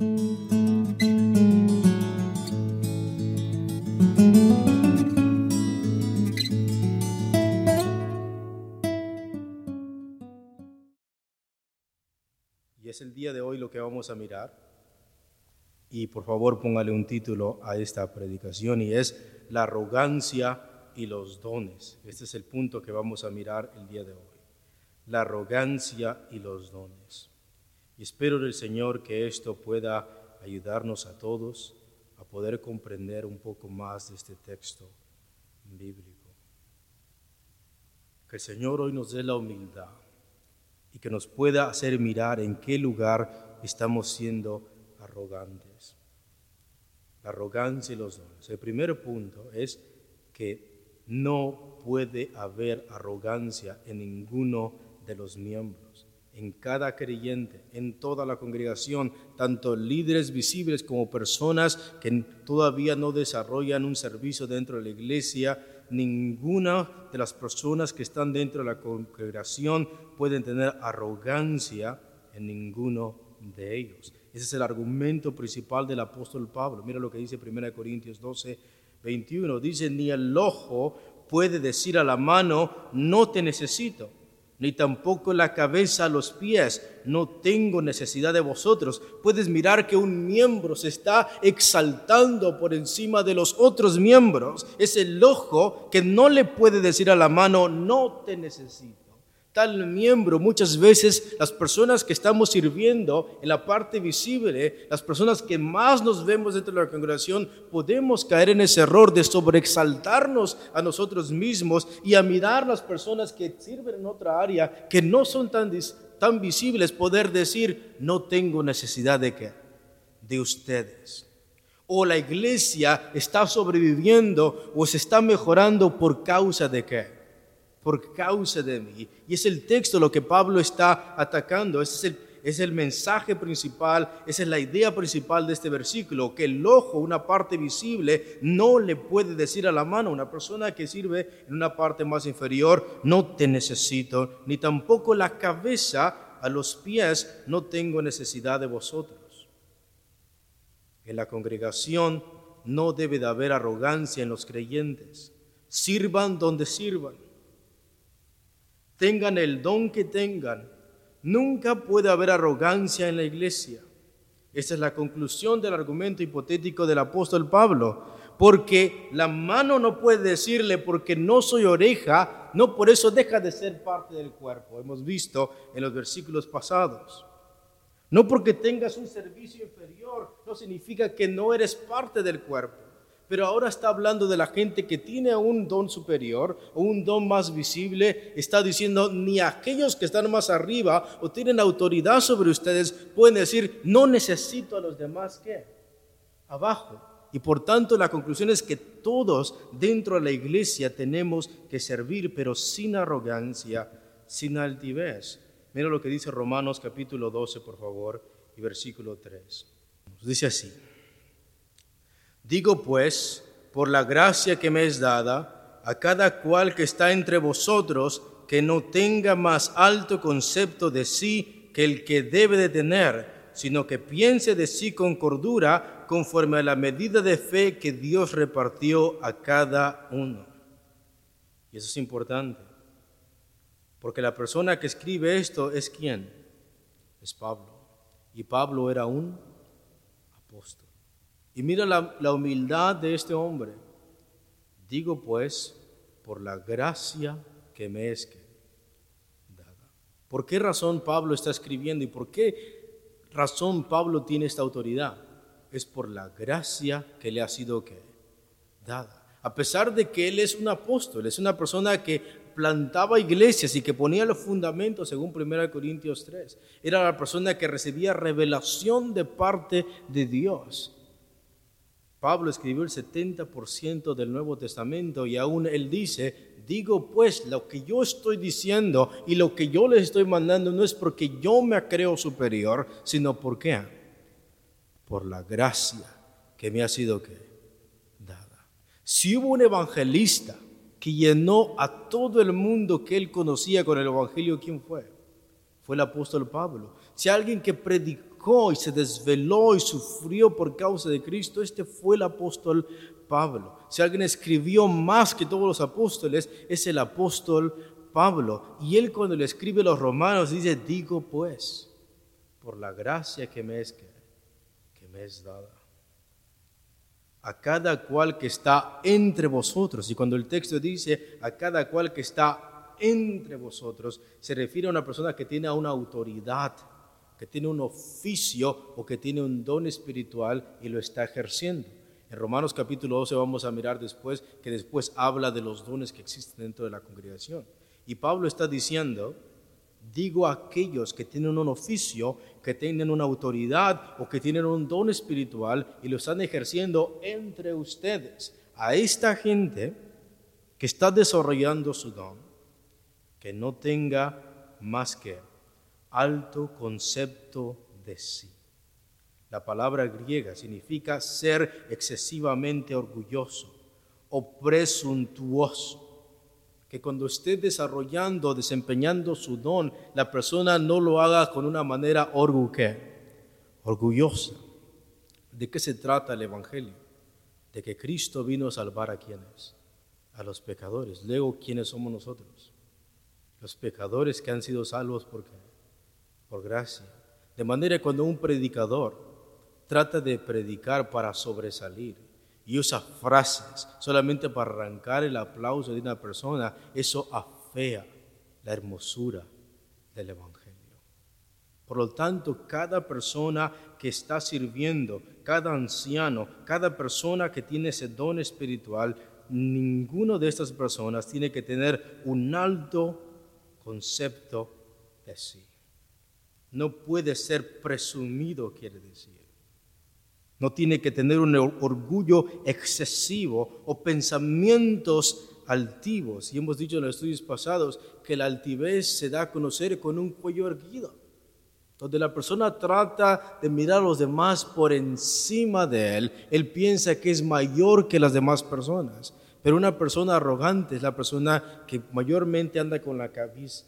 Y es el día de hoy lo que vamos a mirar. Y por favor póngale un título a esta predicación y es la arrogancia y los dones. Este es el punto que vamos a mirar el día de hoy. La arrogancia y los dones. Y espero del Señor que esto pueda ayudarnos a todos a poder comprender un poco más de este texto bíblico. Que el Señor hoy nos dé la humildad y que nos pueda hacer mirar en qué lugar estamos siendo arrogantes. La arrogancia y los dones. El primer punto es que no puede haber arrogancia en ninguno de los miembros, en cada creyente, en toda la congregación, tanto líderes visibles como personas que todavía no desarrollan un servicio dentro de la iglesia, ninguna de las personas que están dentro de la congregación pueden tener arrogancia en ninguno de ellos. Ese es el argumento principal del apóstol Pablo. Mira lo que dice 1 Corintios 12, 21. Dice, ni el ojo puede decir a la mano, no te necesito ni tampoco la cabeza a los pies. No tengo necesidad de vosotros. Puedes mirar que un miembro se está exaltando por encima de los otros miembros. Es el ojo que no le puede decir a la mano, no te necesito tal miembro, muchas veces las personas que estamos sirviendo en la parte visible, las personas que más nos vemos dentro de la congregación, podemos caer en ese error de sobreexaltarnos a nosotros mismos y a mirar las personas que sirven en otra área que no son tan, tan visibles, poder decir, no tengo necesidad de qué, de ustedes. O la iglesia está sobreviviendo o se está mejorando por causa de qué por causa de mí. Y es el texto lo que Pablo está atacando. Ese es el, es el mensaje principal, esa es la idea principal de este versículo, que el ojo, una parte visible, no le puede decir a la mano, una persona que sirve en una parte más inferior, no te necesito, ni tampoco la cabeza a los pies, no tengo necesidad de vosotros. En la congregación no debe de haber arrogancia en los creyentes. Sirvan donde sirvan tengan el don que tengan, nunca puede haber arrogancia en la iglesia. Esa es la conclusión del argumento hipotético del apóstol Pablo, porque la mano no puede decirle porque no soy oreja, no por eso deja de ser parte del cuerpo. Hemos visto en los versículos pasados. No porque tengas un servicio inferior, no significa que no eres parte del cuerpo pero ahora está hablando de la gente que tiene un don superior o un don más visible. Está diciendo, ni aquellos que están más arriba o tienen autoridad sobre ustedes pueden decir, no necesito a los demás que abajo. Y por tanto la conclusión es que todos dentro de la iglesia tenemos que servir, pero sin arrogancia, sin altivez. Mira lo que dice Romanos capítulo 12, por favor, y versículo 3. Dice así. Digo pues, por la gracia que me es dada, a cada cual que está entre vosotros, que no tenga más alto concepto de sí que el que debe de tener, sino que piense de sí con cordura, conforme a la medida de fe que Dios repartió a cada uno. Y eso es importante, porque la persona que escribe esto es quién? Es Pablo. Y Pablo era un apóstol. Y mira la, humildad de este hombre. Digo pues, por la gracia que me es dada. ¿Por qué razón Pablo está escribiendo y por qué razón Pablo tiene esta autoridad? Es por la gracia que le ha sido dada. A pesar de que él es un apóstol, es una persona que plantaba iglesias y que ponía los fundamentos según 1 Corintios 3. Era la persona que recibía revelación de parte de Dios. Pablo escribió el 70% del Nuevo Testamento y aún él dice, digo pues, lo que yo estoy diciendo y lo que yo les estoy mandando no es porque yo me creo superior, sino porque por la gracia que me ha sido dada. Si hubo un evangelista que llenó a todo el mundo que él conocía con el evangelio, ¿quién fue? fue el apóstol Pablo. Si alguien que predicó y se desveló y sufrió por causa de Cristo, este fue el apóstol Pablo. Si alguien escribió más que todos los apóstoles, es el apóstol Pablo. Y él cuando le escribe a los romanos dice, digo pues, por la gracia que me es, que me es dada a cada cual que está entre vosotros. Y cuando el texto dice a cada cual que está entre vosotros, se refiere a una persona que tiene una autoridad, que tiene un oficio o que tiene un don espiritual y lo está ejerciendo. En Romanos capítulo 12 vamos a mirar después que después habla de los dones que existen dentro de la congregación. Y Pablo está diciendo, digo a aquellos que tienen un oficio, que tienen una autoridad o que tienen un don espiritual y lo están ejerciendo entre ustedes. A esta gente que está desarrollando su don, que no tenga más que alto concepto de sí. La palabra griega significa ser excesivamente orgulloso o presuntuoso que cuando esté desarrollando, desempeñando su don, la persona no lo haga con una manera orgullosa. ¿De qué se trata el Evangelio? De que Cristo vino a salvar a quienes? A los pecadores. Luego, ¿quiénes somos nosotros? Los pecadores que han sido salvos por Por gracia. De manera que cuando un predicador trata de predicar para sobresalir, y usa frases solamente para arrancar el aplauso de una persona, eso afea la hermosura del Evangelio. Por lo tanto, cada persona que está sirviendo, cada anciano, cada persona que tiene ese don espiritual, ninguno de estas personas tiene que tener un alto concepto de sí. No puede ser presumido, quiere decir. No tiene que tener un orgullo excesivo o pensamientos altivos. Y hemos dicho en los estudios pasados que la altivez se da a conocer con un cuello erguido, donde la persona trata de mirar a los demás por encima de él. Él piensa que es mayor que las demás personas. Pero una persona arrogante es la persona que mayormente anda con la cabeza.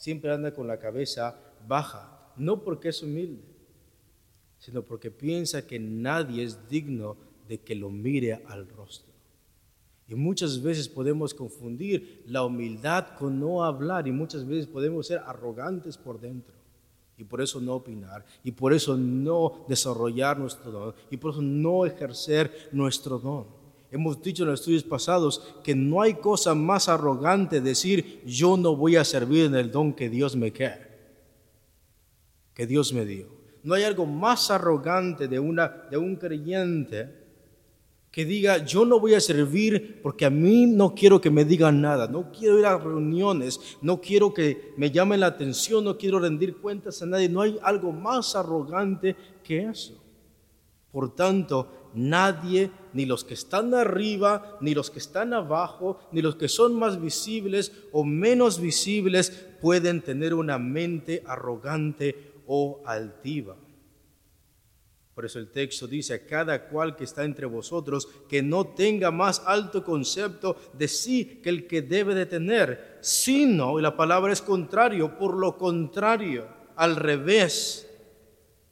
Siempre anda con la cabeza baja. No porque es humilde, sino porque piensa que nadie es digno de que lo mire al rostro. Y muchas veces podemos confundir la humildad con no hablar y muchas veces podemos ser arrogantes por dentro y por eso no opinar y por eso no desarrollar nuestro don y por eso no ejercer nuestro don. Hemos dicho en los estudios pasados que no hay cosa más arrogante decir yo no voy a servir en el don que Dios me queda, que Dios me dio. No hay algo más arrogante de, una, de un creyente que diga, yo no voy a servir porque a mí no quiero que me digan nada, no quiero ir a reuniones, no quiero que me llamen la atención, no quiero rendir cuentas a nadie. No hay algo más arrogante que eso. Por tanto, nadie, ni los que están arriba, ni los que están abajo, ni los que son más visibles o menos visibles, pueden tener una mente arrogante o altiva. Por eso el texto dice, a cada cual que está entre vosotros, que no tenga más alto concepto de sí que el que debe de tener, sino, y la palabra es contrario, por lo contrario, al revés,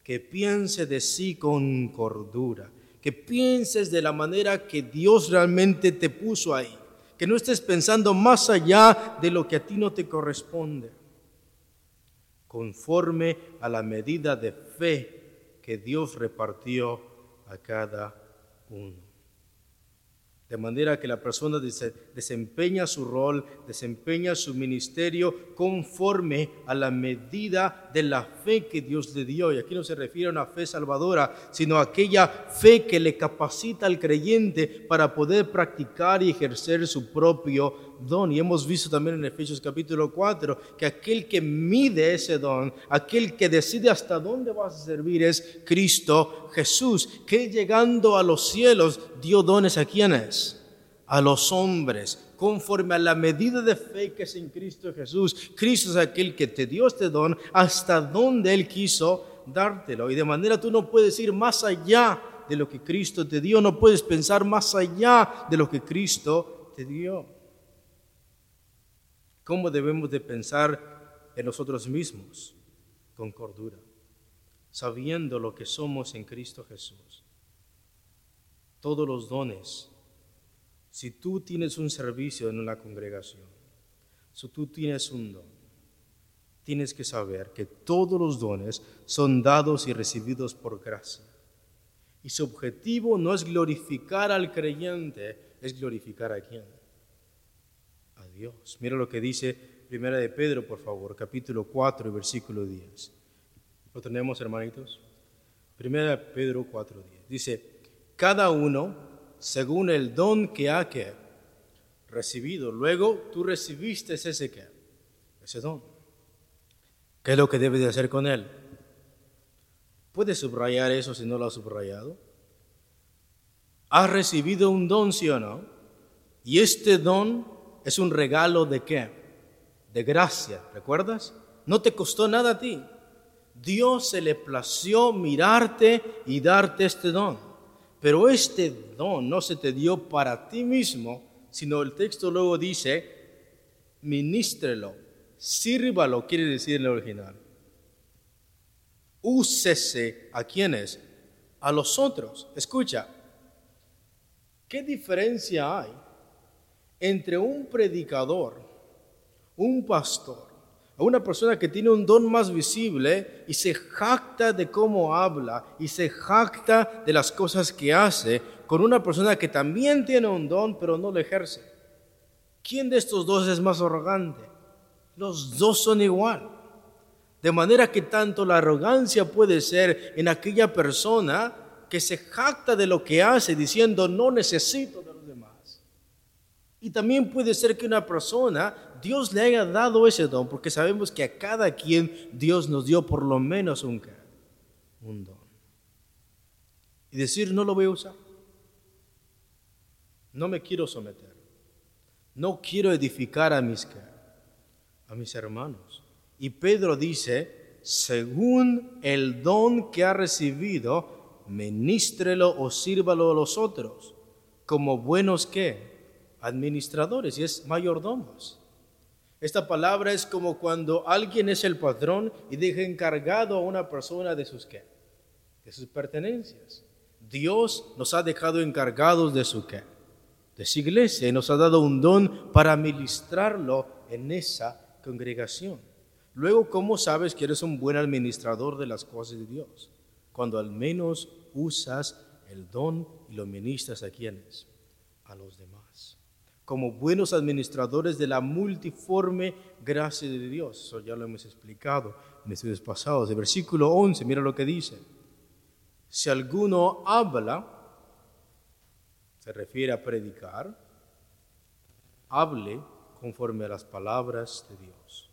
que piense de sí con cordura, que pienses de la manera que Dios realmente te puso ahí, que no estés pensando más allá de lo que a ti no te corresponde conforme a la medida de fe que Dios repartió a cada uno. De manera que la persona desempeña su rol, desempeña su ministerio conforme a la medida de la fe que Dios le dio. Y aquí no se refiere a una fe salvadora, sino a aquella fe que le capacita al creyente para poder practicar y ejercer su propio don. Y hemos visto también en Efesios capítulo 4 que aquel que mide ese don, aquel que decide hasta dónde vas a servir es Cristo Jesús, que llegando a los cielos dio dones a quienes? A los hombres, conforme a la medida de fe que es en Cristo Jesús. Cristo es aquel que te dio este don hasta donde Él quiso dártelo. Y de manera tú no puedes ir más allá de lo que Cristo te dio, no puedes pensar más allá de lo que Cristo te dio cómo debemos de pensar en nosotros mismos con cordura, sabiendo lo que somos en Cristo Jesús. Todos los dones, si tú tienes un servicio en una congregación, si tú tienes un don, tienes que saber que todos los dones son dados y recibidos por gracia. Y su objetivo no es glorificar al creyente, es glorificar a quién? Dios. Mira lo que dice Primera de Pedro, por favor, capítulo 4, versículo 10. ¿Lo tenemos, hermanitos? Primera de Pedro 4, 10. Dice, cada uno según el don que ha recibido. Luego tú recibiste ese que, ese don. ¿Qué es lo que debe de hacer con él? ¿Puede subrayar eso si no lo ha subrayado? ¿Has recibido un don, sí o no? Y este don es un regalo de qué? De gracia, ¿recuerdas? No te costó nada a ti. Dios se le plació mirarte y darte este don. Pero este don no se te dio para ti mismo, sino el texto luego dice, ministrelo sírvalo, quiere decir en el original. Úsese a quienes, a los otros. Escucha, ¿qué diferencia hay entre un predicador, un pastor, a una persona que tiene un don más visible y se jacta de cómo habla y se jacta de las cosas que hace, con una persona que también tiene un don pero no lo ejerce? ¿Quién de estos dos es más arrogante? Los dos son igual. De manera que tanto la arrogancia puede ser en aquella persona que se jacta de lo que hace diciendo no necesito de. Y también puede ser que una persona, Dios le haya dado ese don, porque sabemos que a cada quien Dios nos dio por lo menos un, un don. Y decir no lo voy a usar. No me quiero someter. No quiero edificar a mis a mis hermanos. Y Pedro dice, según el don que ha recibido, ministrelo o sírvalo a los otros, como buenos que administradores, y es mayordomos. Esta palabra es como cuando alguien es el patrón y deja encargado a una persona de sus qué, de sus pertenencias. Dios nos ha dejado encargados de su qué, de su iglesia y nos ha dado un don para ministrarlo en esa congregación. Luego, ¿cómo sabes que eres un buen administrador de las cosas de Dios? Cuando al menos usas el don y lo ministras a quienes? A los demás. Como buenos administradores de la multiforme gracia de Dios. Eso ya lo hemos explicado en estudios pasados. El versículo 11, mira lo que dice. Si alguno habla, se refiere a predicar, hable conforme a las palabras de Dios.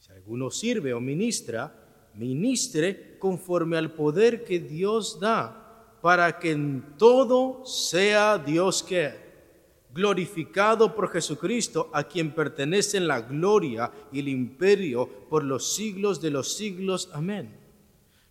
Si alguno sirve o ministra, ministre conforme al poder que Dios da, para que en todo sea Dios que glorificado por Jesucristo, a quien pertenecen la gloria y el imperio por los siglos de los siglos. Amén.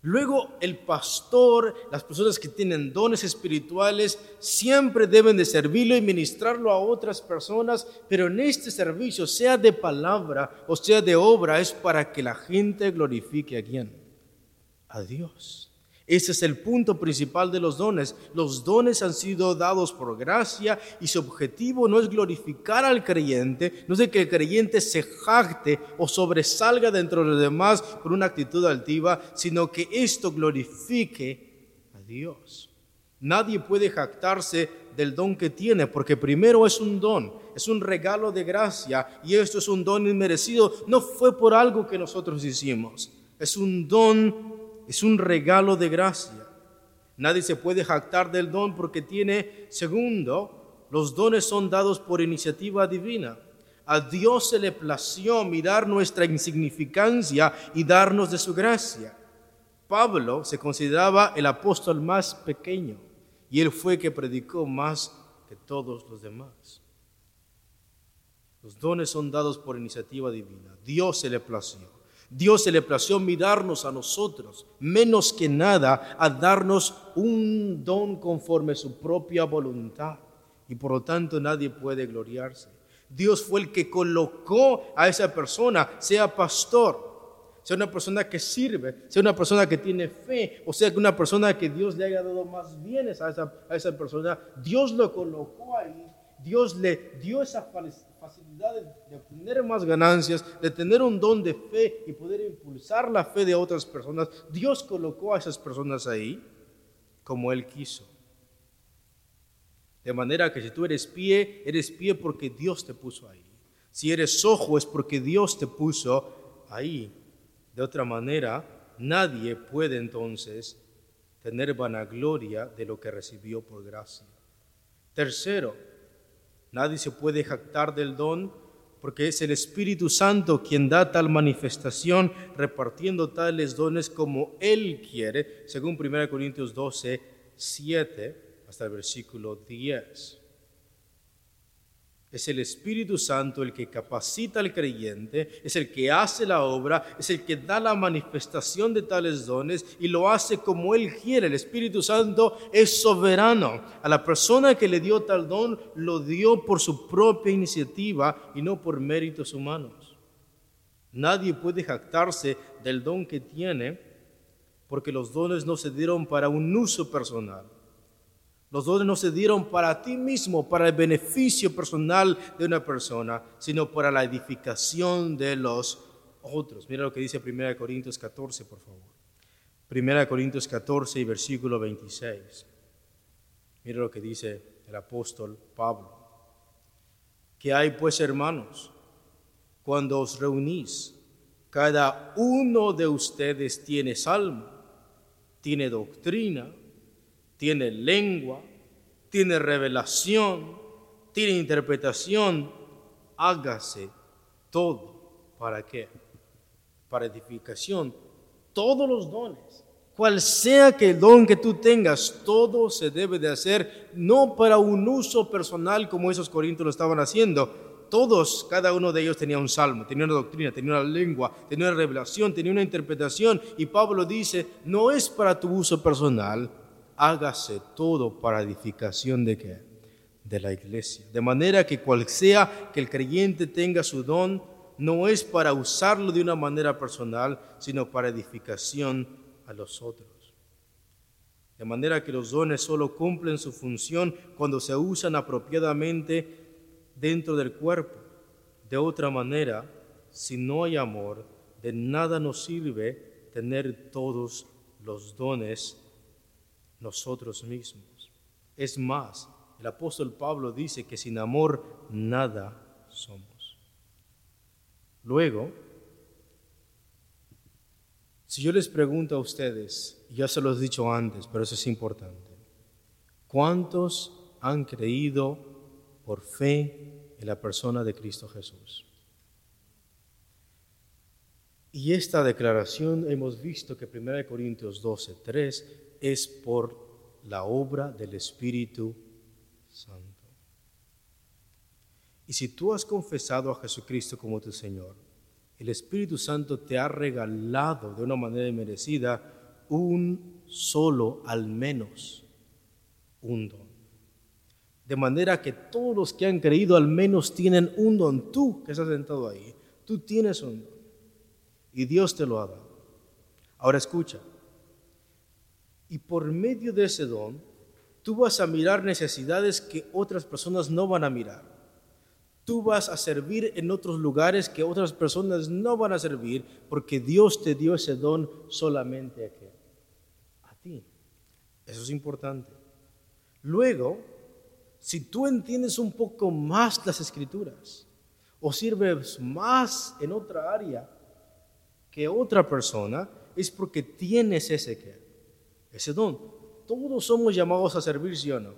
Luego el pastor, las personas que tienen dones espirituales, siempre deben de servirlo y ministrarlo a otras personas, pero en este servicio, sea de palabra o sea de obra, es para que la gente glorifique a quién? A Dios. Ese es el punto principal de los dones. Los dones han sido dados por gracia y su objetivo no es glorificar al creyente, no es que el creyente se jacte o sobresalga dentro de los demás con una actitud altiva, sino que esto glorifique a Dios. Nadie puede jactarse del don que tiene, porque primero es un don, es un regalo de gracia y esto es un don inmerecido. No fue por algo que nosotros hicimos, es un don es un regalo de gracia. Nadie se puede jactar del don porque tiene, segundo, los dones son dados por iniciativa divina. A Dios se le plació mirar nuestra insignificancia y darnos de su gracia. Pablo se consideraba el apóstol más pequeño y él fue que predicó más que todos los demás. Los dones son dados por iniciativa divina. Dios se le plació. Dios se le plació mirarnos a nosotros, menos que nada, a darnos un don conforme a su propia voluntad. Y por lo tanto nadie puede gloriarse. Dios fue el que colocó a esa persona, sea pastor, sea una persona que sirve, sea una persona que tiene fe, o sea, una persona que Dios le haya dado más bienes a esa, a esa persona. Dios lo colocó ahí, Dios le dio esa facilidad de, obtener más ganancias, de tener un don de fe y poder impulsar la fe de otras personas. Dios colocó a esas personas ahí como Él quiso. De manera que si tú eres pie, eres pie porque Dios te puso ahí. Si eres ojo es porque Dios te puso ahí. De otra manera, nadie puede entonces tener vanagloria de lo que recibió por gracia. Tercero, Nadie se puede jactar del don porque es el Espíritu Santo quien da tal manifestación, repartiendo tales dones como Él quiere, según 1 Corintios 12, 7 hasta el versículo 10. Es el Espíritu Santo el que capacita al creyente, es el que hace la obra, es el que da la manifestación de tales dones y lo hace como Él quiere. El Espíritu Santo es soberano. A la persona que le dio tal don lo dio por su propia iniciativa y no por méritos humanos. Nadie puede jactarse del don que tiene porque los dones no se dieron para un uso personal los dones no se dieron para ti mismo, para el beneficio personal de una persona, sino para la edificación de los otros. Mira lo que dice 1 Corintios 14, por favor. 1 Corintios 14 y versículo 26. Mira lo que dice el apóstol Pablo. ¿Qué hay pues, hermanos? Cuando os reunís, cada uno de ustedes tiene salmo, tiene doctrina, tiene lengua, tiene revelación, tiene interpretación, hágase todo. ¿Para qué? Para edificación. Todos los dones, cual sea que el don que tú tengas, todo se debe de hacer no para un uso personal como esos corintios lo estaban haciendo. Todos, cada uno de ellos tenía un salmo, tenía una doctrina, tenía una lengua, tenía una revelación, tenía una interpretación. Y Pablo dice, no es para tu uso personal, hágase todo para edificación de qué? De la iglesia. De manera que cual sea que el creyente tenga su don, no es para usarlo de una manera personal, sino para edificación a los otros. De manera que los dones solo cumplen su función cuando se usan apropiadamente dentro del cuerpo. De otra manera, si no hay amor, de nada nos sirve tener todos los dones nosotros mismos. Es más, el apóstol Pablo dice que sin amor nada somos. Luego, si yo les pregunto a ustedes, ya se los he dicho antes, pero eso es importante, ¿cuántos han creído por fe en la persona de Cristo Jesús? Y esta declaración hemos visto que 1 Corintios 12, 3 es por la obra del Espíritu Santo. Y si tú has confesado a Jesucristo como tu Señor, el Espíritu Santo te ha regalado de una manera merecida un solo, al menos, un don. De manera que todos los que han creído al menos tienen un don. Tú que estás sentado ahí, tú tienes un don. Y Dios te lo ha dado. Ahora escucha, y por medio de ese don, tú vas a mirar necesidades que otras personas no van a mirar. Tú vas a servir en otros lugares que otras personas no van a servir porque Dios te dio ese don solamente a, ti. Eso es importante. Luego, si tú entiendes un poco más las escrituras o sirves más en otra área que otra persona, es porque tienes ese que ese don. Todos somos llamados a servir, ¿sí o no?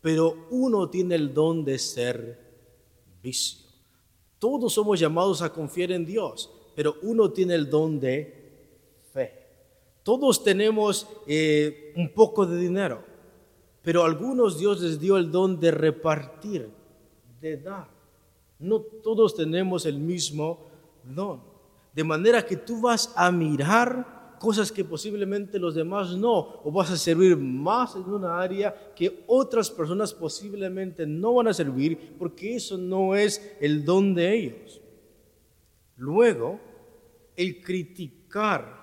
Pero uno tiene el don de ser vicio. Todos somos llamados a confiar en Dios, pero uno tiene el don de fe. Todos tenemos eh, un poco de dinero, pero algunos Dios les dio el don de repartir, de dar. No todos tenemos el mismo don. De manera que tú vas a mirar cosas que posiblemente los demás no, o vas a servir más en una área que otras personas posiblemente no van a servir porque eso no es el don de ellos. Luego, el criticar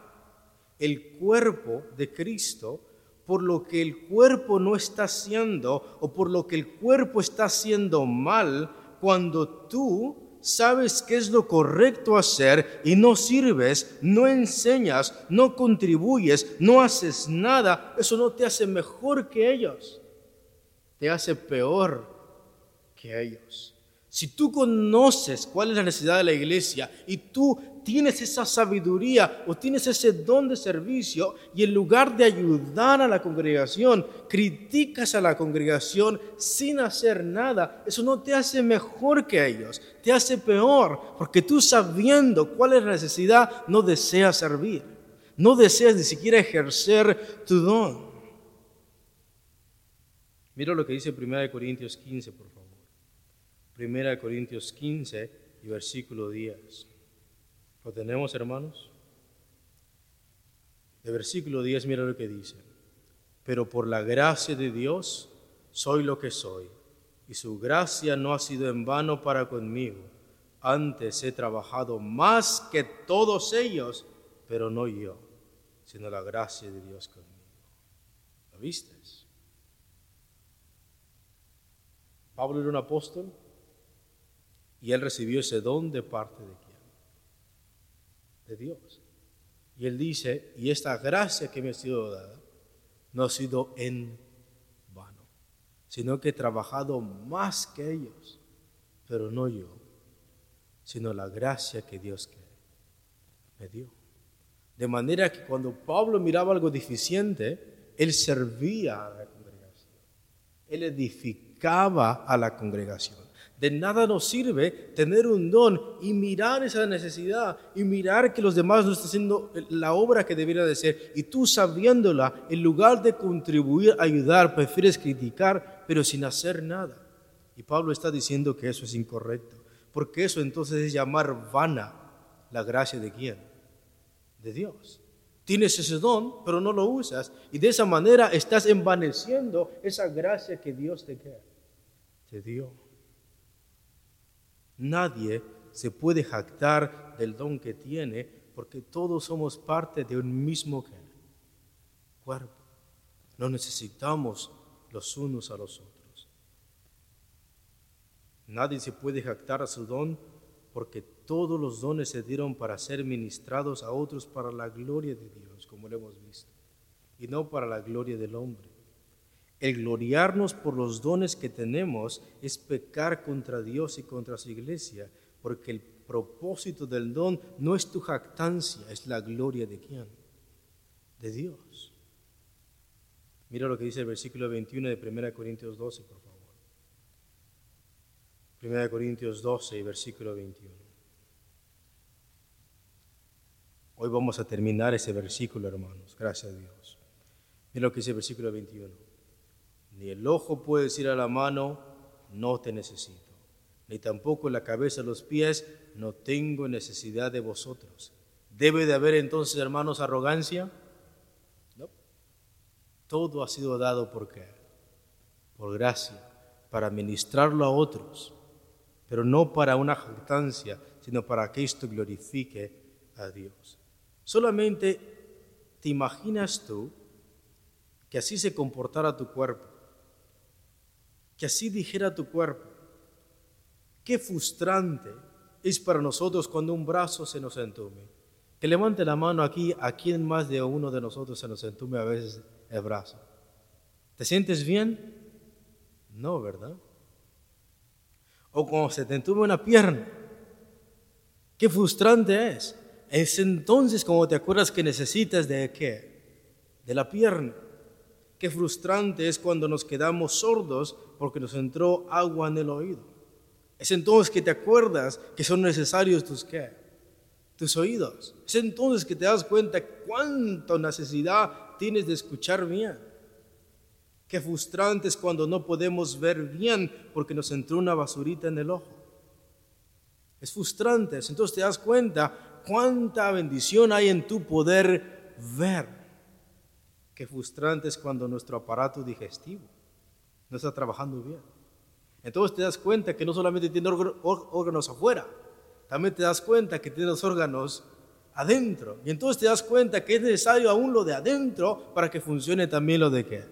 el cuerpo de Cristo por lo que el cuerpo no está haciendo o por lo que el cuerpo está haciendo mal cuando tú sabes qué es lo correcto hacer y no sirves, no enseñas, no contribuyes, no haces nada, eso no te hace mejor que ellos, te hace peor que ellos. Si tú conoces cuál es la necesidad de la iglesia y tú tienes esa sabiduría o tienes ese don de servicio y en lugar de ayudar a la congregación, criticas a la congregación sin hacer nada, eso no te hace mejor que ellos, te hace peor, porque tú sabiendo cuál es la necesidad, no deseas servir, no deseas ni siquiera ejercer tu don. Mira lo que dice 1 Corintios 15, por favor. 1 Corintios 15 y versículo 10. ¿Lo tenemos, hermanos? El versículo 10, mira lo que dice. Pero por la gracia de Dios soy lo que soy, y su gracia no ha sido en vano para conmigo. Antes he trabajado más que todos ellos, pero no yo, sino la gracia de Dios conmigo. ¿Lo viste? Pablo era un apóstol y él recibió ese don de parte de quién? De Dios. Y él dice, y esta gracia que me ha sido dada no ha sido en vano, sino que he trabajado más que ellos, pero no yo, sino la gracia que Dios me dio. De manera que cuando Pablo miraba algo deficiente, él servía a la congregación, él edificaba a la congregación. De nada nos sirve tener un don y mirar esa necesidad y mirar que los demás no están haciendo la obra que debería de ser. Y tú sabiéndola, en lugar de contribuir, ayudar, prefieres criticar, pero sin hacer nada. Y Pablo está diciendo que eso es incorrecto. Porque eso entonces es llamar vana la gracia de quién? De Dios. Tienes ese don, pero no lo usas. Y de esa manera estás envaneciendo esa gracia que Dios te, te dio. Nadie se puede jactar del don que tiene porque todos somos parte de un mismo cuerpo. No necesitamos los unos a los otros. Nadie se puede jactar a su don porque todos los dones se dieron para ser ministrados a otros para la gloria de Dios, como lo hemos visto, y no para la gloria del hombre. El gloriarnos por los dones que tenemos es pecar contra Dios y contra su iglesia, porque el propósito del don no es tu jactancia, es la gloria de quién? De Dios. Mira lo que dice el versículo 21 de 1 Corintios 12, por favor. 1 Corintios 12 y versículo 21. Hoy vamos a terminar ese versículo, hermanos. Gracias a Dios. Mira lo que dice el versículo 21. Ni el ojo puede decir a la mano, no te necesito. Ni tampoco la cabeza los pies, no tengo necesidad de vosotros. ¿Debe de haber entonces, hermanos, arrogancia? No. Todo ha sido dado por qué? Por gracia, para ministrarlo a otros, pero no para una jactancia, sino para que esto glorifique a Dios. Solamente te imaginas tú que así se comportara tu cuerpo que así dijera tu cuerpo. Qué frustrante es para nosotros cuando un brazo se nos entume. Que levante la mano aquí a quien más de uno de nosotros se nos entume a veces el brazo. ¿Te sientes bien? No, ¿verdad? O cuando se te entume una pierna. Qué frustrante es. Es entonces como te acuerdas que necesitas de qué? De la pierna. Qué frustrante es cuando nos quedamos sordos porque nos entró agua en el oído. Es entonces que te acuerdas que son necesarios tus? Tus oídos. Es entonces que te das cuenta cuánta necesidad tienes de escuchar bien. Qué frustrante es cuando no podemos ver bien porque nos entró una basurita en el ojo. Es frustrante. Entonces te das cuenta cuánta bendición hay en tu poder ver. Qué frustrante es cuando nuestro aparato digestivo no está trabajando bien. Entonces te das cuenta que no solamente tiene órganos afuera, también te das cuenta que tiene los órganos adentro. Y entonces te das cuenta que es necesario aún lo de adentro para que funcione también lo de qué?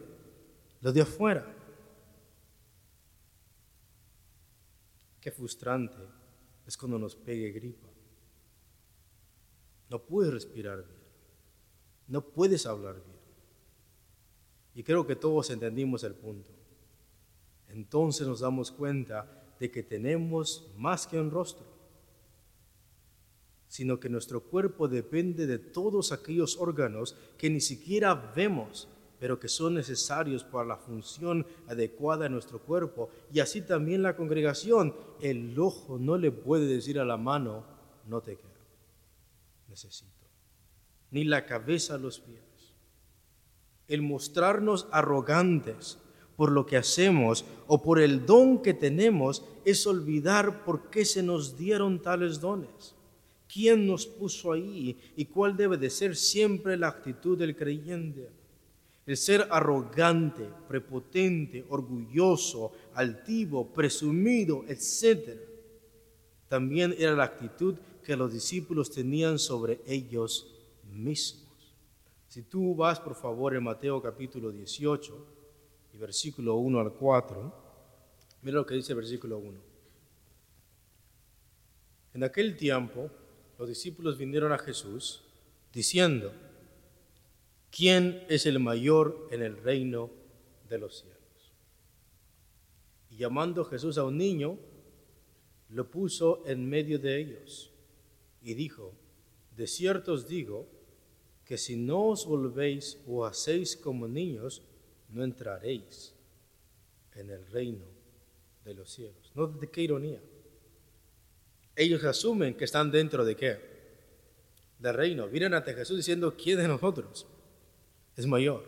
Lo de afuera. Qué frustrante es cuando nos pegue gripa. No puedes respirar bien. No puedes hablar bien. Y creo que todos entendimos el punto. Entonces nos damos cuenta de que tenemos más que un rostro sino que nuestro cuerpo depende de todos aquellos órganos que ni siquiera vemos, pero que son necesarios para la función adecuada de nuestro cuerpo. Y así también la congregación, el ojo no le puede decir a la mano, no te quiero, necesito, ni la cabeza a los pies. El mostrarnos arrogantes por lo que hacemos o por el don que tenemos es olvidar por qué se nos dieron tales dones quién nos puso ahí y cuál debe de ser siempre la actitud del creyente. El ser arrogante, prepotente, orgulloso, altivo, presumido, etc. También era la actitud que los discípulos tenían sobre ellos mismos. Si tú vas, por favor, en Mateo capítulo 18 y versículo 1 al 4, mira lo que dice el versículo 1. En aquel tiempo, los discípulos vinieron a Jesús diciendo, ¿quién es el mayor en el reino de los cielos? Y llamando Jesús a un niño, lo puso en medio de ellos y dijo, de cierto os digo que si no os volvéis o hacéis como niños, no entraréis en el reino de los cielos. No de qué ironía ellos asumen que están dentro de qué? Del reino. Vienen ante Jesús diciendo, ¿quién de nosotros es mayor?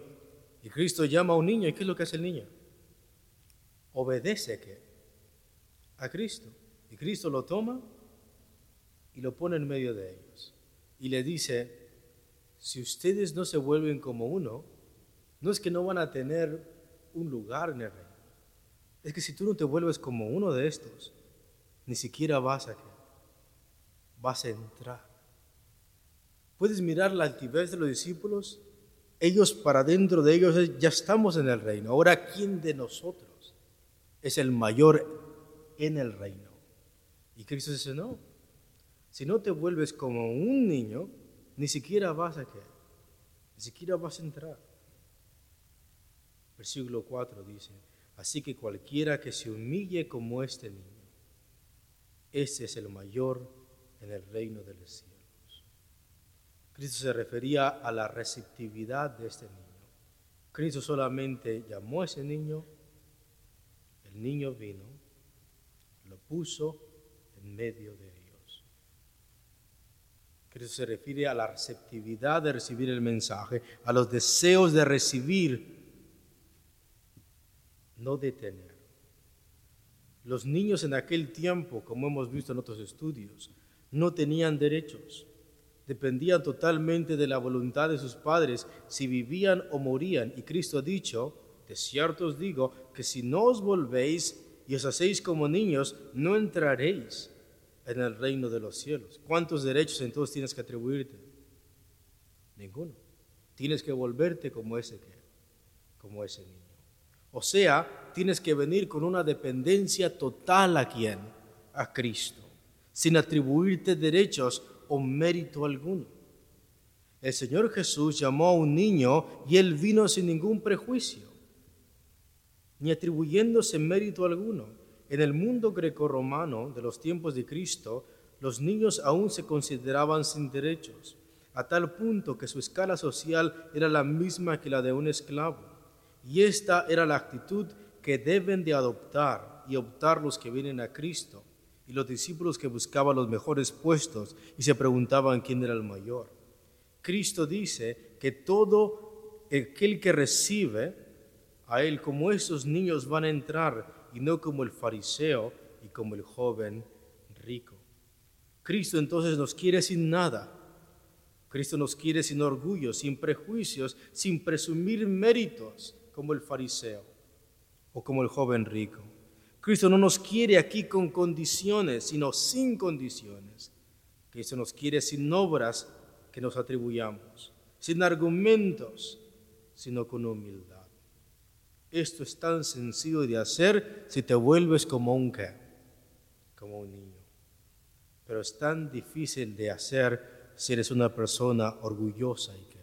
Y Cristo llama a un niño. ¿Y qué es lo que hace el niño? Obedece a? A Cristo. Y Cristo lo toma y lo pone en medio de ellos. Y le dice, si ustedes no se vuelven como uno, no es que no van a tener un lugar en el reino. Es que si tú no te vuelves como uno de estos, ni siquiera vas a vas a entrar. ¿Puedes mirar la altivez de los discípulos? Ellos para dentro de ellos ya estamos en el reino. Ahora, ¿quién de nosotros es el mayor en el reino? Y Cristo dice, no, si no te vuelves como un niño, ni siquiera vas a quedar, ni siquiera vas a entrar. Versículo 4 dice, así que cualquiera que se humille como este niño, ese es el mayor en el reino de los cielos. Cristo se refería a la receptividad de este niño. Cristo solamente llamó a ese niño, el niño vino, lo puso en medio de. Cristo se refiere a la receptividad de recibir el mensaje, a los deseos de recibir, no de tener. Los niños en aquel tiempo, como hemos visto en otros estudios, no tenían derechos. Dependían totalmente de la voluntad de sus padres si vivían o morían. Y Cristo ha dicho, de cierto os digo, que si no os volvéis y os hacéis como niños, no entraréis en el reino de los cielos. ¿Cuántos derechos entonces tienes que atribuirte? Ninguno. Tienes que volverte como ese que, como ese niño. O sea, tienes que venir con una dependencia total a quién? A Cristo sin atribuirte derechos o mérito alguno. El Señor Jesús llamó a un niño y él vino sin ningún prejuicio, ni atribuyéndose mérito alguno. En el mundo grecorromano de los tiempos de Cristo, los niños aún se consideraban sin derechos, a tal punto que su escala social era la misma que la de un esclavo. Y esta era la actitud que deben de adoptar y optar los que vienen a Cristo y los discípulos que buscaban los mejores puestos y se preguntaban quién era el mayor. Cristo dice que todo aquel que recibe a Él como esos niños van a entrar y no como el fariseo y como el joven rico. Cristo entonces nos quiere sin nada, Cristo nos quiere sin orgullo, sin prejuicios, sin presumir méritos, como el fariseo o como el joven rico. Cristo no nos quiere aquí con condiciones, sino sin condiciones. Cristo nos quiere sin obras que nos atribuyamos, sin argumentos, sino con humildad. Esto es tan sencillo de hacer si te vuelves como un qué, como un niño. Pero es tan difícil de hacer si eres una persona orgullosa y que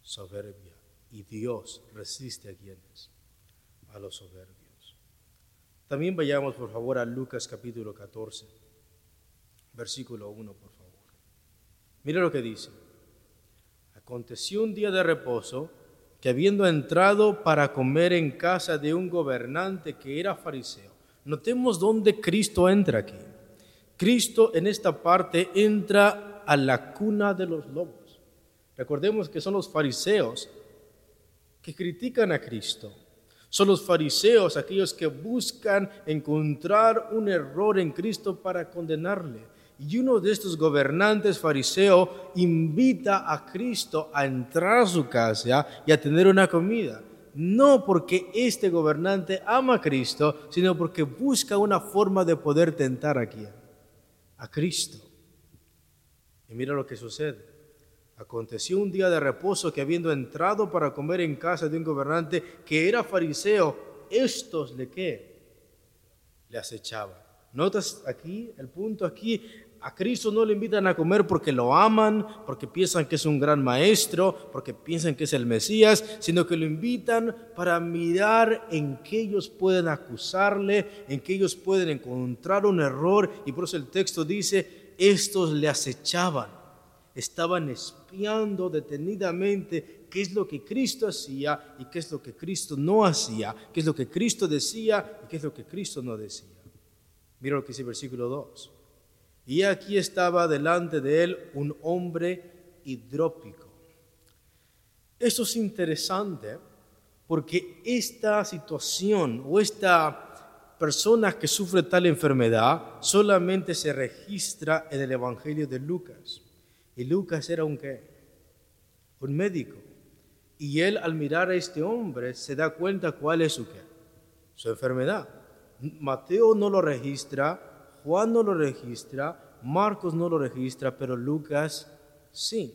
soberbia. Y Dios resiste a quienes, a los soberbios. También vayamos por favor a Lucas capítulo 14, versículo 1, por favor. Mira lo que dice. Aconteció un día de reposo que habiendo entrado para comer en casa de un gobernante que era fariseo, notemos dónde Cristo entra aquí. Cristo en esta parte entra a la cuna de los lobos. Recordemos que son los fariseos que critican a Cristo. Son los fariseos aquellos que buscan encontrar un error en Cristo para condenarle. Y uno de estos gobernantes fariseos invita a Cristo a entrar a su casa y a tener una comida. No porque este gobernante ama a Cristo, sino porque busca una forma de poder tentar aquí a Cristo. Y mira lo que sucede. Aconteció un día de reposo que habiendo entrado para comer en casa de un gobernante que era fariseo, estos le qué? Le acechaban. ¿Notas aquí el punto aquí? A Cristo no le invitan a comer porque lo aman, porque piensan que es un gran maestro, porque piensan que es el Mesías, sino que lo invitan para mirar en qué ellos pueden acusarle, en qué ellos pueden encontrar un error. Y por eso el texto dice, estos le acechaban, estaban espiando detenidamente qué es lo que Cristo hacía y qué es lo que Cristo no hacía, qué es lo que Cristo decía y qué es lo que Cristo no decía. Mira lo que dice el versículo 2. Y aquí estaba delante de él un hombre hidrópico. Esto es interesante porque esta situación o esta persona que sufre tal enfermedad solamente se registra en el Evangelio de Lucas. Y Lucas era un qué? Un médico. Y él al mirar a este hombre se da cuenta cuál es su qué? Su enfermedad. Mateo no lo registra, Juan no lo registra, Marcos no lo registra, pero Lucas sí.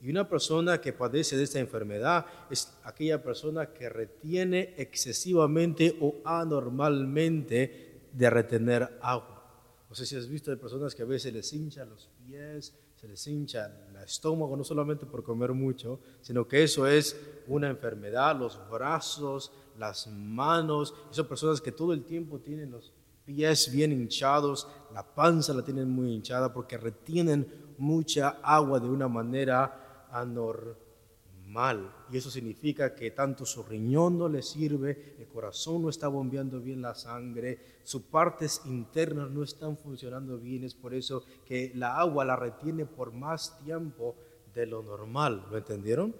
Y una persona que padece de esta enfermedad es aquella persona que retiene excesivamente o anormalmente de retener agua. No sé si has visto de personas que a veces les hinchan los pies, se les hincha el estómago, no solamente por comer mucho, sino que eso es una enfermedad, los brazos, las manos, son personas que todo el tiempo tienen los pies bien hinchados, la panza la tienen muy hinchada porque retienen mucha agua de una manera anormal. Y eso significa que tanto su riñón no le sirve, el corazón no está bombeando bien la sangre, sus partes internas no están funcionando bien. Es por eso que la agua la retiene por más tiempo de lo normal. ¿Lo entendieron?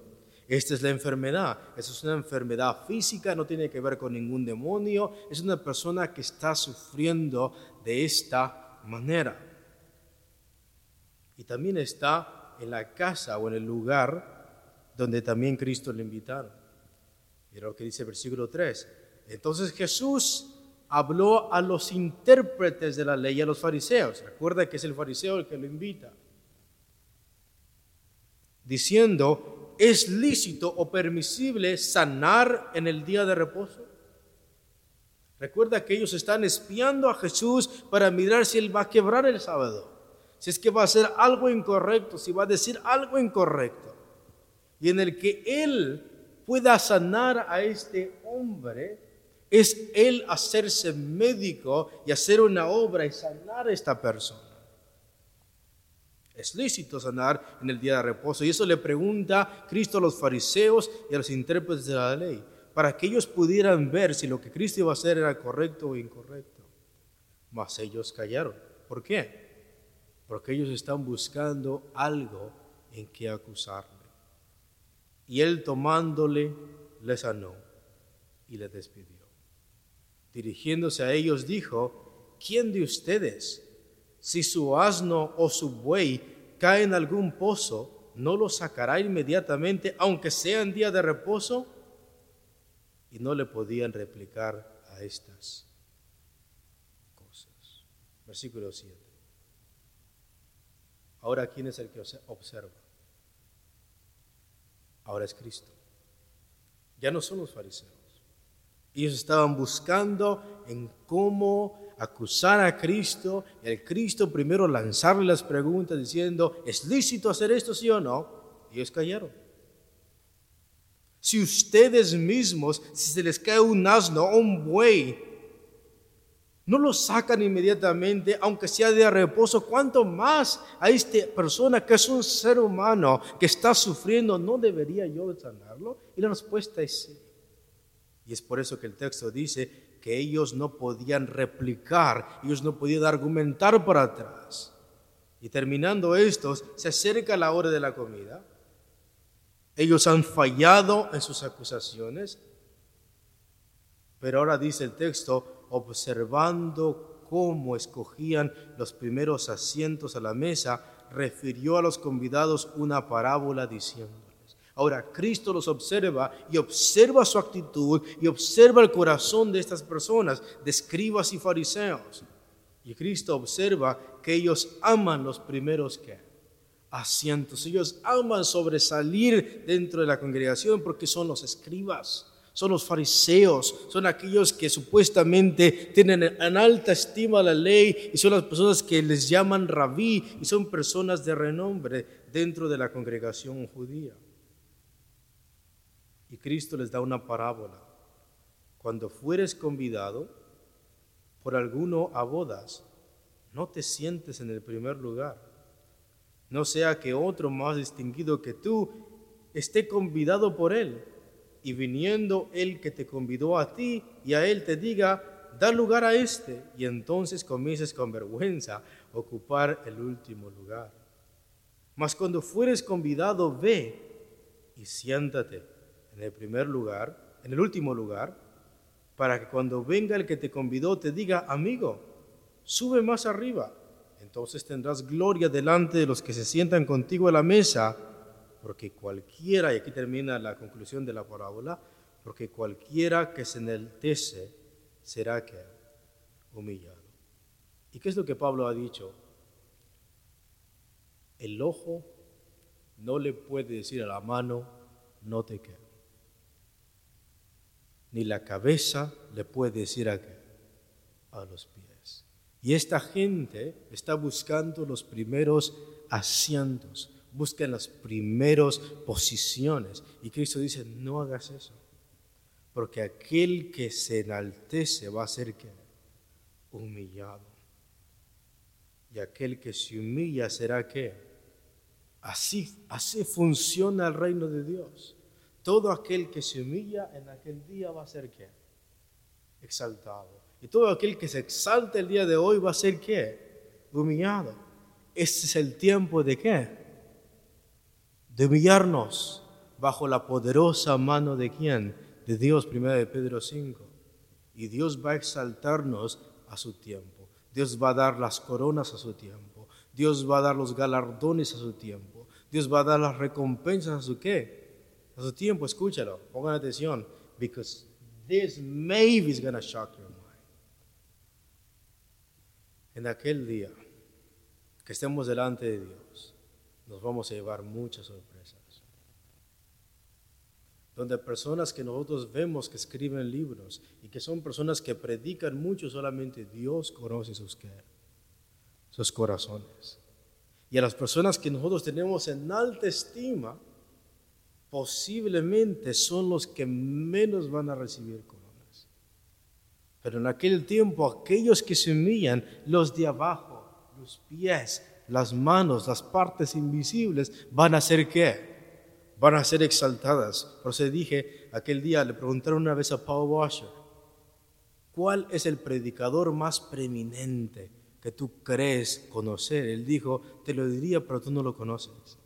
Esta es la enfermedad. Esa es una enfermedad física, no tiene que ver con ningún demonio. Es una persona que está sufriendo de esta manera. Y también está en la casa o en el lugar donde también Cristo le invitaron. Mira lo que dice el versículo 3. Entonces Jesús habló a los intérpretes de la ley, a los fariseos. Recuerda que es el fariseo el que lo invita. Diciendo, ¿es lícito o permisible sanar en el día de reposo? Recuerda que ellos están espiando a Jesús para mirar si Él va a quebrar el sábado, si es que va a hacer algo incorrecto, si va a decir algo incorrecto. Y en el que Él pueda sanar a este hombre, es Él hacerse médico y hacer una obra y sanar a esta persona. Es lícito sanar en el día de reposo. Y eso le pregunta Cristo a los fariseos y a los intérpretes de la ley, para que ellos pudieran ver si lo que Cristo iba a hacer era correcto o incorrecto. Mas ellos callaron. ¿Por qué? Porque ellos están buscando algo en que acusarle. Y él tomándole, le sanó y le despidió. Dirigiéndose a ellos dijo, ¿quién de ustedes? Si su asno o su buey cae en algún pozo, no lo sacará inmediatamente, aunque sea en día de reposo. Y no le podían replicar a estas cosas. Versículo 7. Ahora, ¿quién es el que observa? Ahora es Cristo. Ya no son los fariseos. Ellos estaban buscando en cómo acusar a Cristo, el Cristo primero lanzarle las preguntas diciendo, ¿es lícito hacer esto sí o no? Y ellos cayeron. Si ustedes mismos, si se les cae un asno o un buey, no lo sacan inmediatamente, aunque sea de reposo, ¿cuánto más a esta persona que es un ser humano que está sufriendo, no debería yo sanarlo? Y la respuesta es sí. Y es por eso que el texto dice que ellos no podían replicar, ellos no podían argumentar para atrás. Y terminando estos, se acerca la hora de la comida. Ellos han fallado en sus acusaciones, pero ahora dice el texto, observando cómo escogían los primeros asientos a la mesa, refirió a los convidados una parábola diciendo, Ahora Cristo los observa y observa su actitud y observa el corazón de estas personas, de escribas y fariseos. Y Cristo observa que ellos aman los primeros que asientos. Ellos aman sobresalir dentro de la congregación porque son los escribas, son los fariseos, son aquellos que supuestamente tienen en alta estima la ley y son las personas que les llaman rabí y son personas de renombre dentro de la congregación judía. Y Cristo les da una parábola. Cuando fueres convidado por alguno a bodas, no te sientes en el primer lugar. No sea que otro más distinguido que tú esté convidado por él y viniendo él que te convidó a ti y a él te diga, da lugar a este y entonces comiences con vergüenza a ocupar el último lugar. Mas cuando fueres convidado, ve y siéntate en el primer lugar, en el último lugar, para que cuando venga el que te convidó te diga, amigo, sube más arriba. Entonces tendrás gloria delante de los que se sientan contigo a la mesa, porque cualquiera, y aquí termina la conclusión de la parábola, porque cualquiera que se enaltece será que humillado. ¿Y qué es lo que Pablo ha dicho? El ojo no le puede decir a la mano, no te quedes ni la cabeza le puede decir a, a los pies. Y esta gente está buscando los primeros asientos, buscan las primeras posiciones. Y Cristo dice, no hagas eso, porque aquel que se enaltece va a ser que humillado. Y aquel que se humilla será que así, así funciona el reino de Dios. Todo aquel que se humilla en aquel día va a ser qué? Exaltado. Y todo aquel que se exalta el día de hoy va a ser qué? Humillado. Este es el tiempo de qué? De humillarnos bajo la poderosa mano de quién? De Dios, 1 de Pedro 5. Y Dios va a exaltarnos a su tiempo. Dios va a dar las coronas a su tiempo. Dios va a dar los galardones a su tiempo. Dios va a dar las recompensas a su qué? A su tiempo, escúchalo, pongan atención, because this maybe is going to shock your mind. En aquel día que estemos delante de Dios, nos vamos a llevar muchas sorpresas. Donde personas que nosotros vemos que escriben libros y que son personas que predican mucho, solamente Dios conoce sus, sus corazones. Y a las personas que nosotros tenemos en alta estima, posiblemente son los que menos van a recibir coronas. Pero en aquel tiempo aquellos que se humillan, los de abajo, los pies, las manos, las partes invisibles, van a ser qué? Van a ser exaltadas. Por eso dije, aquel día le preguntaron una vez a Paul Washer, ¿cuál es el predicador más preeminente que tú crees conocer? Él dijo, te lo diría, pero tú no lo conoces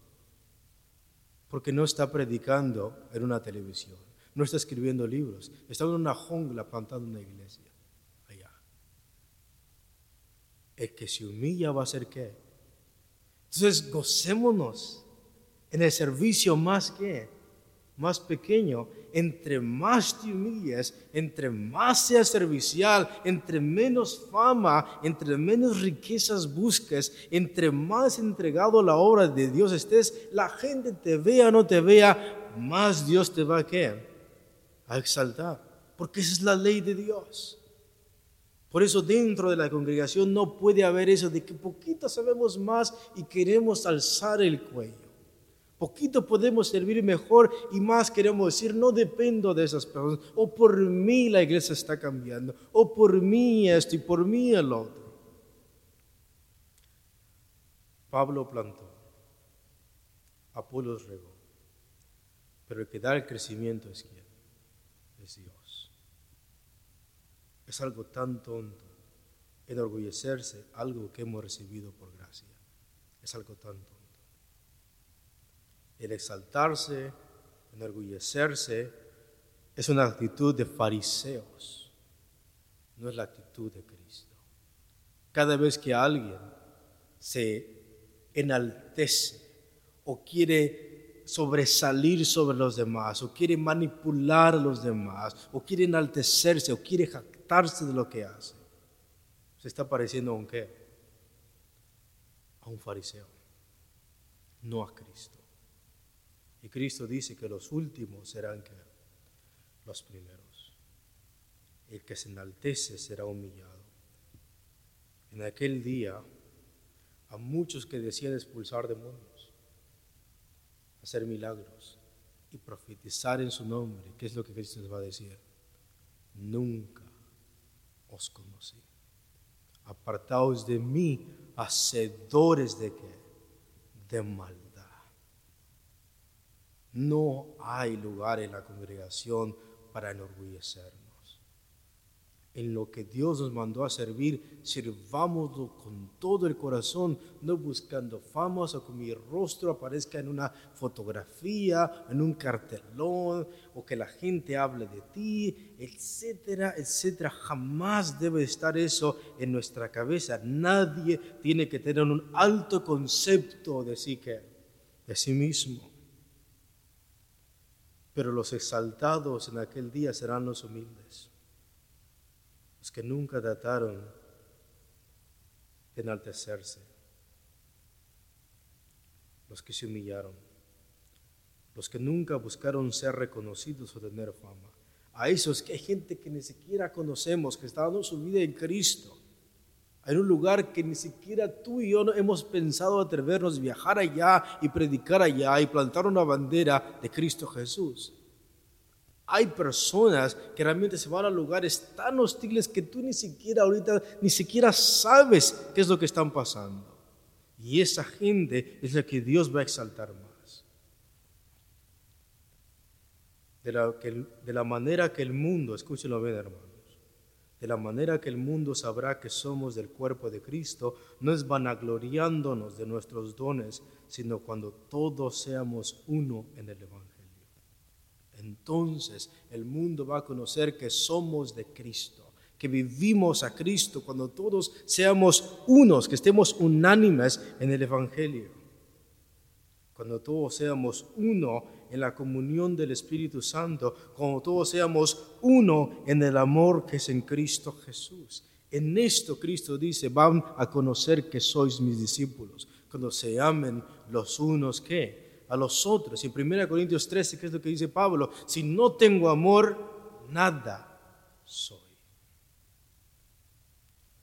porque no está predicando en una televisión, no está escribiendo libros, está en una jungla plantando una iglesia allá. El que se humilla va a ser qué? Entonces gocémonos En el servicio más que, más pequeño, entre más te humilles, entre más seas servicial, entre menos fama, entre menos riquezas busques, entre más entregado a la obra de Dios estés, la gente te vea o no te vea, más Dios te va a, a exaltar. Porque esa es la ley de Dios. Por eso dentro de la congregación no puede haber eso de que poquito sabemos más y queremos alzar el cuello. Poquito podemos servir mejor y más queremos decir, no dependo de esas personas. O por mí la iglesia está cambiando. O por mí esto y por mí el otro. Pablo plantó. Apolos regó. Pero el que da el crecimiento es quién? Es Dios. Es algo tan tonto enorgullecerse algo que hemos recibido por gracia. Es algo tan tonto el exaltarse, enorgullecerse, es una actitud de fariseos, no es la actitud de Cristo. Cada vez que alguien se enaltece o quiere sobresalir sobre los demás, o quiere manipular a los demás, o quiere enaltecerse, o quiere jactarse de lo que hace, se está pareciendo a un qué? A un fariseo, no a Cristo. Cristo dice que los últimos serán los primeros. El que se enaltece será humillado. En aquel día, a muchos que decían expulsar demonios, hacer milagros y profetizar en su nombre, ¿qué es lo que Cristo les va a decir? Nunca os conocí. Apartaos de mí, hacedores de qué? De maldad. No hay lugar en la congregación para enorgullecernos. En lo que Dios nos mandó a servir, sirvámoslo con todo el corazón, no buscando famas o que mi rostro aparezca en una fotografía, en un cartelón, o que la gente hable de ti, etcétera, etcétera. Jamás debe estar eso en nuestra cabeza. Nadie tiene que tener un alto concepto de sí, que, de sí mismo. Pero los exaltados en aquel día serán los humildes, los que nunca trataron de enaltecerse, los que se humillaron, los que nunca buscaron ser reconocidos o tener fama. A esos que hay gente que ni siquiera conocemos, que está dando su vida en Cristo, en un lugar que ni siquiera tú y yo no hemos pensado atrevernos a viajar allá y predicar allá y plantar una bandera de Cristo Jesús. Hay personas que realmente se van a lugares tan hostiles que tú ni siquiera ahorita ni siquiera sabes qué es lo que están pasando. Y esa gente es la que Dios va a exaltar más. De la, de la manera que el mundo, escúchenlo bien hermano, de la manera que el mundo sabrá que somos del cuerpo de Cristo, no es vanagloriándonos de nuestros dones, sino cuando todos seamos uno en el Evangelio. Entonces el mundo va a conocer que somos de Cristo, que vivimos a Cristo, cuando todos seamos unos, que estemos unánimes en el Evangelio. Cuando todos seamos uno en la comunión del Espíritu Santo, cuando todos seamos uno en el amor que es en Cristo Jesús. En esto Cristo dice, van a conocer que sois mis discípulos, cuando se amen los unos que a los otros. En 1 Corintios 13, que es lo que dice Pablo, si no tengo amor, nada soy.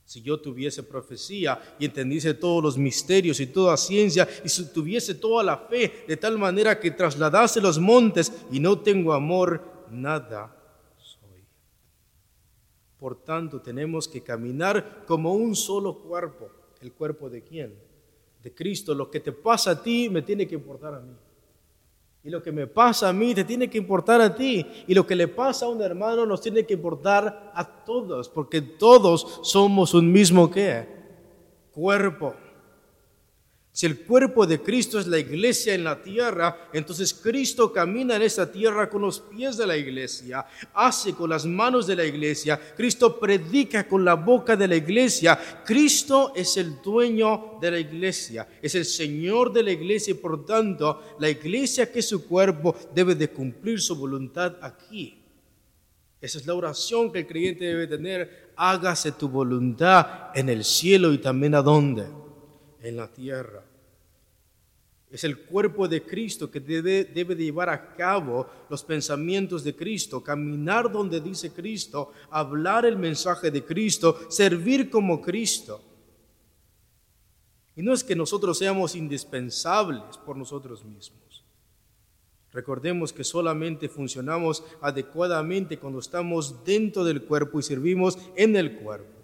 Si yo tuviese profecía y entendiese todos los misterios y toda ciencia y si tuviese toda la fe de tal manera que trasladase los montes y no tengo amor, nada soy. Por tanto, tenemos que caminar como un solo cuerpo. ¿El cuerpo de quién? De Cristo. Lo que te pasa a ti me tiene que importar a mí. Y lo que me pasa a mí te tiene que importar a ti. Y lo que le pasa a un hermano nos tiene que importar a todos, porque todos somos un mismo qué? Cuerpo. Si el cuerpo de Cristo es la iglesia en la tierra, entonces Cristo camina en esta tierra con los pies de la iglesia, hace con las manos de la iglesia, Cristo predica con la boca de la iglesia. Cristo es el dueño de la iglesia, es el Señor de la iglesia y por tanto la iglesia que es su cuerpo debe de cumplir su voluntad aquí. Esa es la oración que el creyente debe tener. Hágase tu voluntad en el cielo y también a dónde? En la tierra. Es el cuerpo de Cristo que debe, debe de llevar a cabo los pensamientos de Cristo, caminar donde dice Cristo, hablar el mensaje de Cristo, servir como Cristo. Y no es que nosotros seamos indispensables por nosotros mismos. Recordemos que solamente funcionamos adecuadamente cuando estamos dentro del cuerpo y servimos en el cuerpo.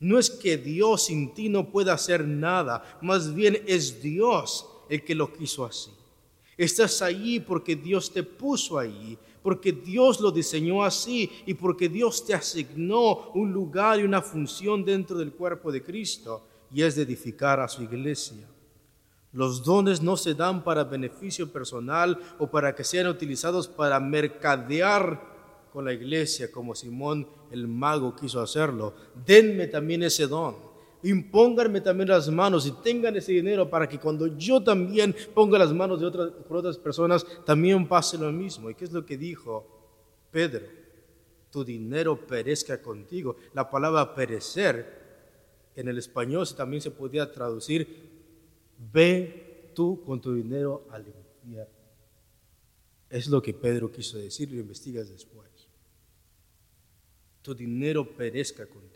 No es que Dios sin ti no pueda hacer nada, más bien es Dios el que lo quiso así. Estás allí porque Dios te puso allí, porque Dios lo diseñó así y porque Dios te asignó un lugar y una función dentro del cuerpo de Cristo y es de edificar a su iglesia. Los dones no se dan para beneficio personal o para que sean utilizados para mercadear con la iglesia como Simón el mago quiso hacerlo. Denme también ese don impónganme también las manos y tengan ese dinero para que cuando yo también ponga las manos de otras, por otras personas, también pase lo mismo. ¿Y qué es lo que dijo Pedro? Tu dinero perezca contigo. La palabra perecer en el español también se podía traducir, ve tú con tu dinero al infierno. Es lo que Pedro quiso decir, lo investigas después. Tu dinero perezca contigo.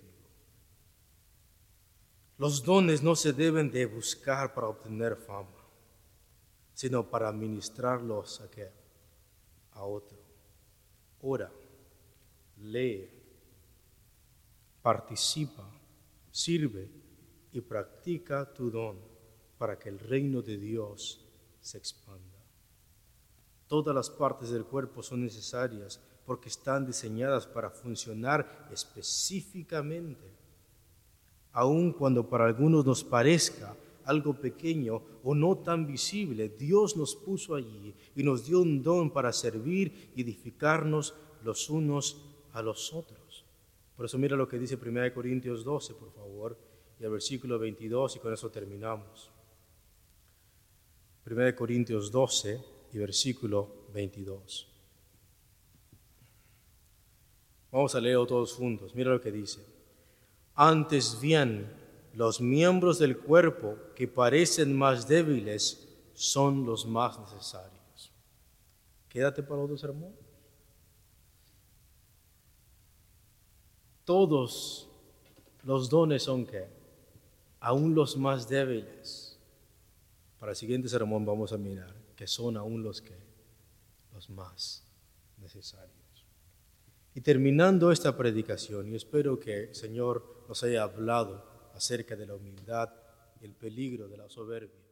Los dones no se deben de buscar para obtener fama, sino para ministrarlos a, qué? a otro. Ora, lee, participa, sirve y practica tu don para que el reino de Dios se expanda. Todas las partes del cuerpo son necesarias porque están diseñadas para funcionar específicamente aun cuando para algunos nos parezca algo pequeño o no tan visible, Dios nos puso allí y nos dio un don para servir y edificarnos los unos a los otros. Por eso mira lo que dice 1 Corintios 12, por favor, y el versículo 22, y con eso terminamos. 1 Corintios 12 y versículo 22. Vamos a leerlo todos juntos. Mira lo que dice. Antes bien, los miembros del cuerpo que parecen más débiles son los más necesarios. Quédate para otro sermón. Todos los dones son que, aún los más débiles. Para el siguiente sermón vamos a mirar que son aún los que, los más necesarios. Y terminando esta predicación, y espero que Señor nos haya hablado acerca de la humildad y el peligro de la soberbia.